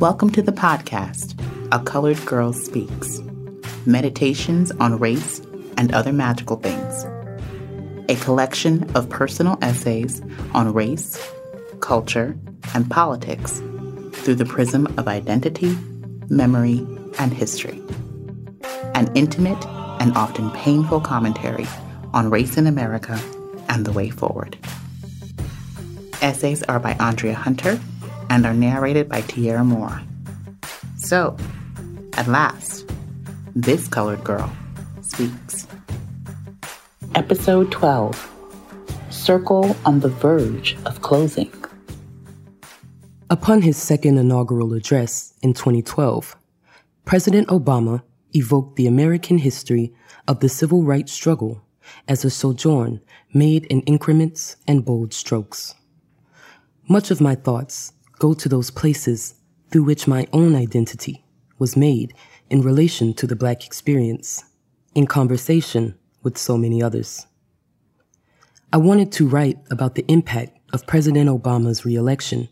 Welcome to the podcast, A Colored Girl Speaks Meditations on Race and Other Magical Things. A collection of personal essays on race, culture, and politics through the prism of identity, memory, and history. An intimate and often painful commentary on race in America and the way forward. Essays are by Andrea Hunter and are narrated by Tierra Moore. So, at last, this colored girl speaks. Episode 12 Circle on the Verge of Closing. Upon his second inaugural address in 2012, President Obama evoked the American history of the civil rights struggle as a sojourn made in increments and bold strokes. Much of my thoughts go to those places through which my own identity was made in relation to the Black experience, in conversation with so many others. I wanted to write about the impact of President Obama's reelection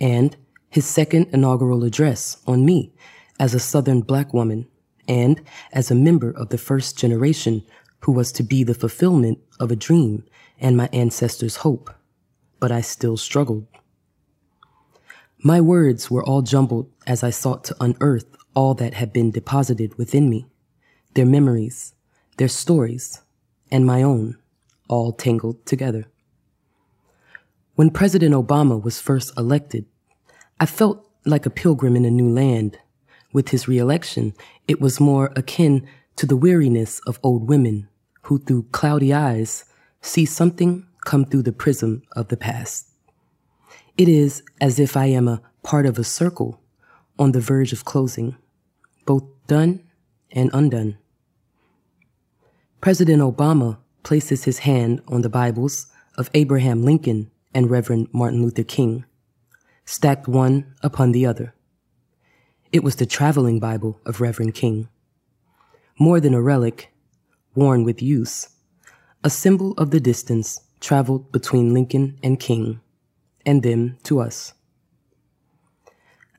and his second inaugural address on me as a Southern Black woman and as a member of the first generation who was to be the fulfillment of a dream and my ancestors' hope. But I still struggled. My words were all jumbled as I sought to unearth all that had been deposited within me, their memories, their stories, and my own, all tangled together. When President Obama was first elected, I felt like a pilgrim in a new land. With his reelection, it was more akin to the weariness of old women who, through cloudy eyes, see something come through the prism of the past. It is as if I am a part of a circle on the verge of closing, both done and undone. President Obama places his hand on the Bibles of Abraham Lincoln and Reverend Martin Luther King, stacked one upon the other. It was the traveling Bible of Reverend King. More than a relic, worn with use, a symbol of the distance traveled between Lincoln and King and them to us.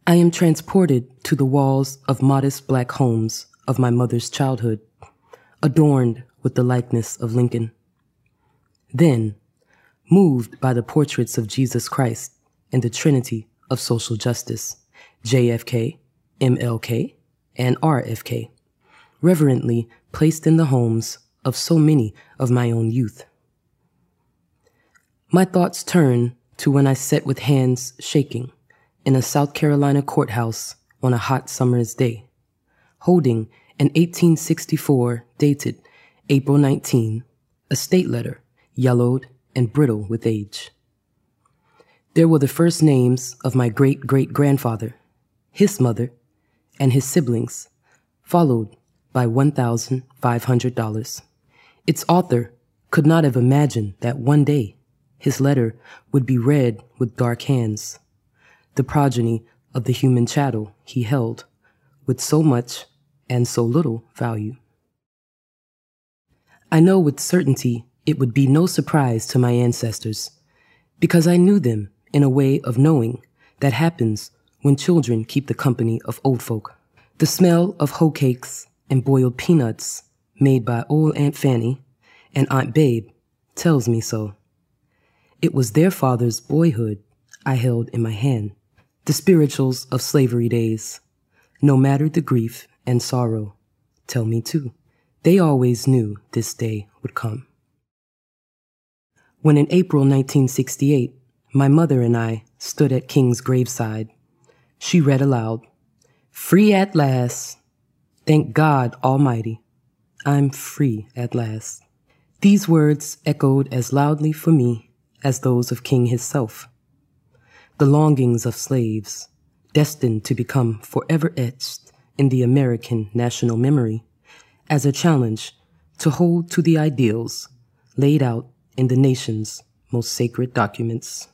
I am transported to the walls of modest black homes of my mother's childhood, adorned with the likeness of Lincoln. Then, moved by the portraits of Jesus Christ and the Trinity of social justice, JFK, MLK, and RFK, reverently placed in the homes of so many of my own youth. My thoughts turn to when I sat with hands shaking in a South Carolina courthouse on a hot summer's day, holding an 1864 dated April 19 a state letter, yellowed and brittle with age. There were the first names of my great great grandfather, his mother, and his siblings, followed by $1,500. Its author could not have imagined that one day his letter would be read with dark hands, the progeny of the human chattel he held with so much and so little value. I know with certainty it would be no surprise to my ancestors, because I knew them in a way of knowing that happens when children keep the company of old folk. The smell of hoe cakes and boiled peanuts made by old Aunt Fanny and Aunt Babe tells me so. It was their father's boyhood I held in my hand, the spirituals of slavery days. No matter the grief and sorrow, tell me too. They always knew this day would come. When in April 1968, my mother and I stood at King's graveside, she read aloud, Free at last. Thank God Almighty. I'm free at last. These words echoed as loudly for me as those of King himself. The longings of slaves, destined to become forever etched in the American national memory as a challenge to hold to the ideals laid out in the nation's most sacred documents.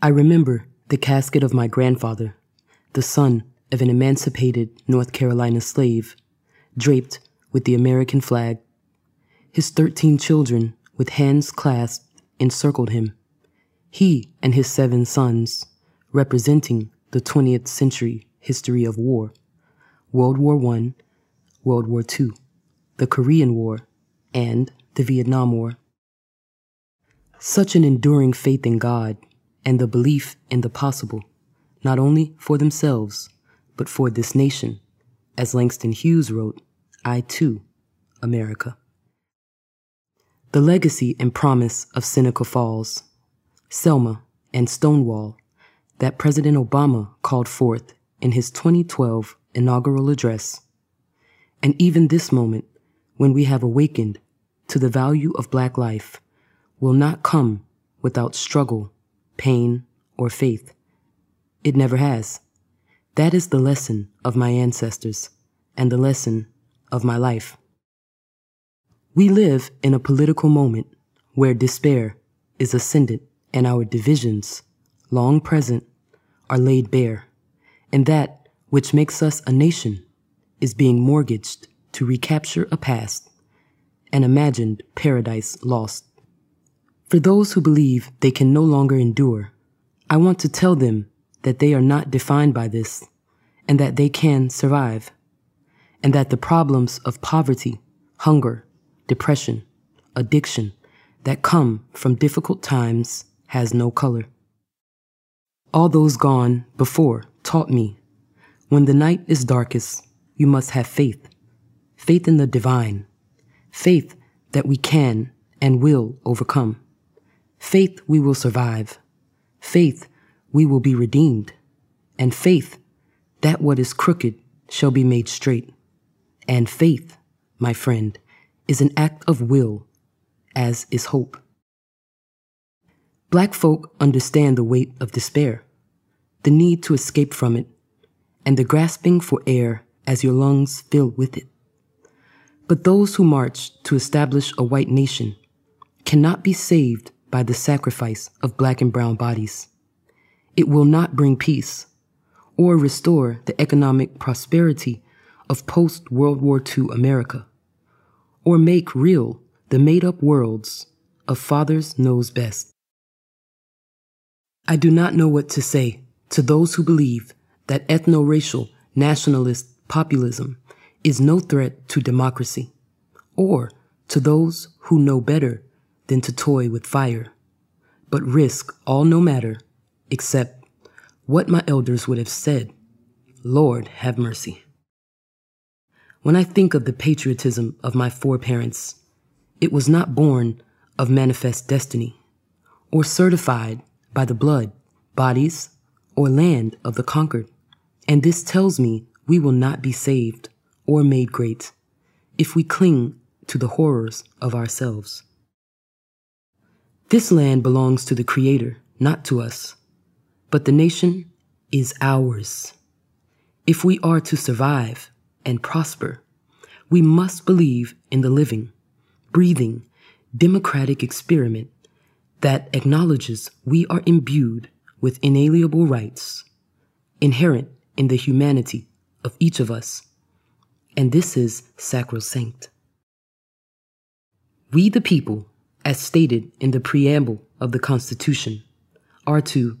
I remember the casket of my grandfather, the son of an emancipated North Carolina slave, draped with the American flag, his 13 children with hands clasped, encircled him. He and his seven sons, representing the 20th century history of war World War I, World War II, the Korean War, and the Vietnam War. Such an enduring faith in God and the belief in the possible, not only for themselves, but for this nation, as Langston Hughes wrote, I too, America. The legacy and promise of Seneca Falls, Selma, and Stonewall that President Obama called forth in his 2012 inaugural address. And even this moment, when we have awakened to the value of black life, will not come without struggle, pain, or faith. It never has. That is the lesson of my ancestors and the lesson of my life. We live in a political moment where despair is ascendant and our divisions, long present, are laid bare, and that which makes us a nation is being mortgaged to recapture a past, an imagined paradise lost. For those who believe they can no longer endure, I want to tell them that they are not defined by this and that they can survive, and that the problems of poverty, hunger, depression, addiction that come from difficult times has no color. All those gone before taught me when the night is darkest, you must have faith. Faith in the divine. Faith that we can and will overcome. Faith we will survive. Faith we will be redeemed. And faith that what is crooked shall be made straight. And faith, my friend, is an act of will, as is hope. Black folk understand the weight of despair, the need to escape from it, and the grasping for air as your lungs fill with it. But those who march to establish a white nation cannot be saved by the sacrifice of black and brown bodies. It will not bring peace or restore the economic prosperity of post World War II America or make real the made up worlds of fathers knows best. I do not know what to say to those who believe that ethno racial nationalist populism is no threat to democracy, or to those who know better than to toy with fire, but risk all no matter except what my elders would have said Lord, have mercy. When I think of the patriotism of my foreparents, it was not born of manifest destiny or certified by the blood, bodies, or land of the conquered. And this tells me we will not be saved or made great if we cling to the horrors of ourselves. This land belongs to the Creator, not to us, but the nation is ours. If we are to survive and prosper, we must believe in the living, breathing, democratic experiment that acknowledges we are imbued with inalienable rights inherent in the humanity of each of us, and this is sacrosanct. We, the people, as stated in the preamble of the Constitution, are to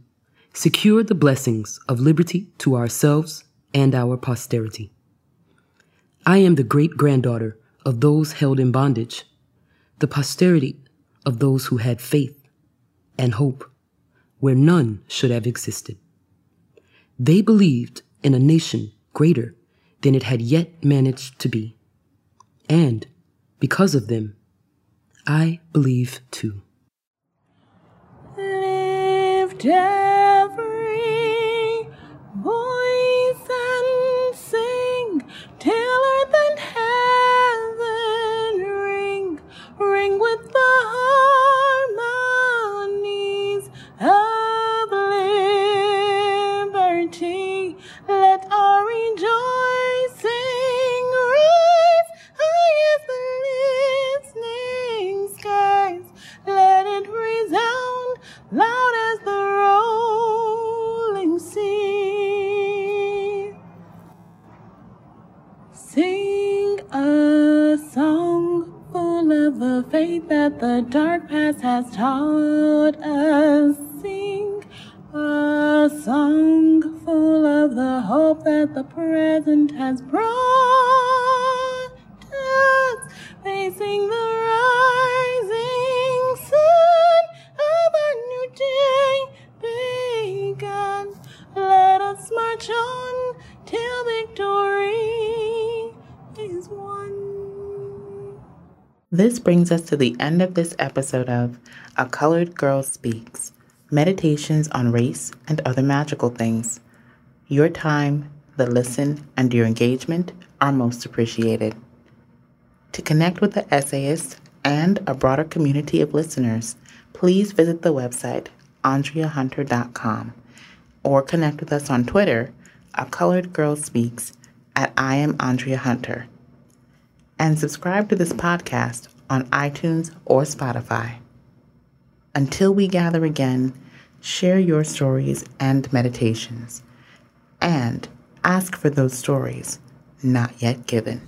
secure the blessings of liberty to ourselves and our posterity. I am the great granddaughter of those held in bondage, the posterity of those who had faith and hope where none should have existed. They believed in a nation greater than it had yet managed to be. And because of them, I believe too. Lift every loud as the rolling sea. Sing a song full of the faith that the dark past has taught us. Sing a song full of the hope that the present has brought us, facing the This brings us to the end of this episode of A Colored Girl Speaks Meditations on Race and Other Magical Things. Your time, the listen, and your engagement are most appreciated. To connect with the essayist and a broader community of listeners, please visit the website andreahunter.com or connect with us on Twitter, A Colored Girl Speaks, at I am Andrea Hunter. And subscribe to this podcast on iTunes or Spotify. Until we gather again, share your stories and meditations, and ask for those stories not yet given.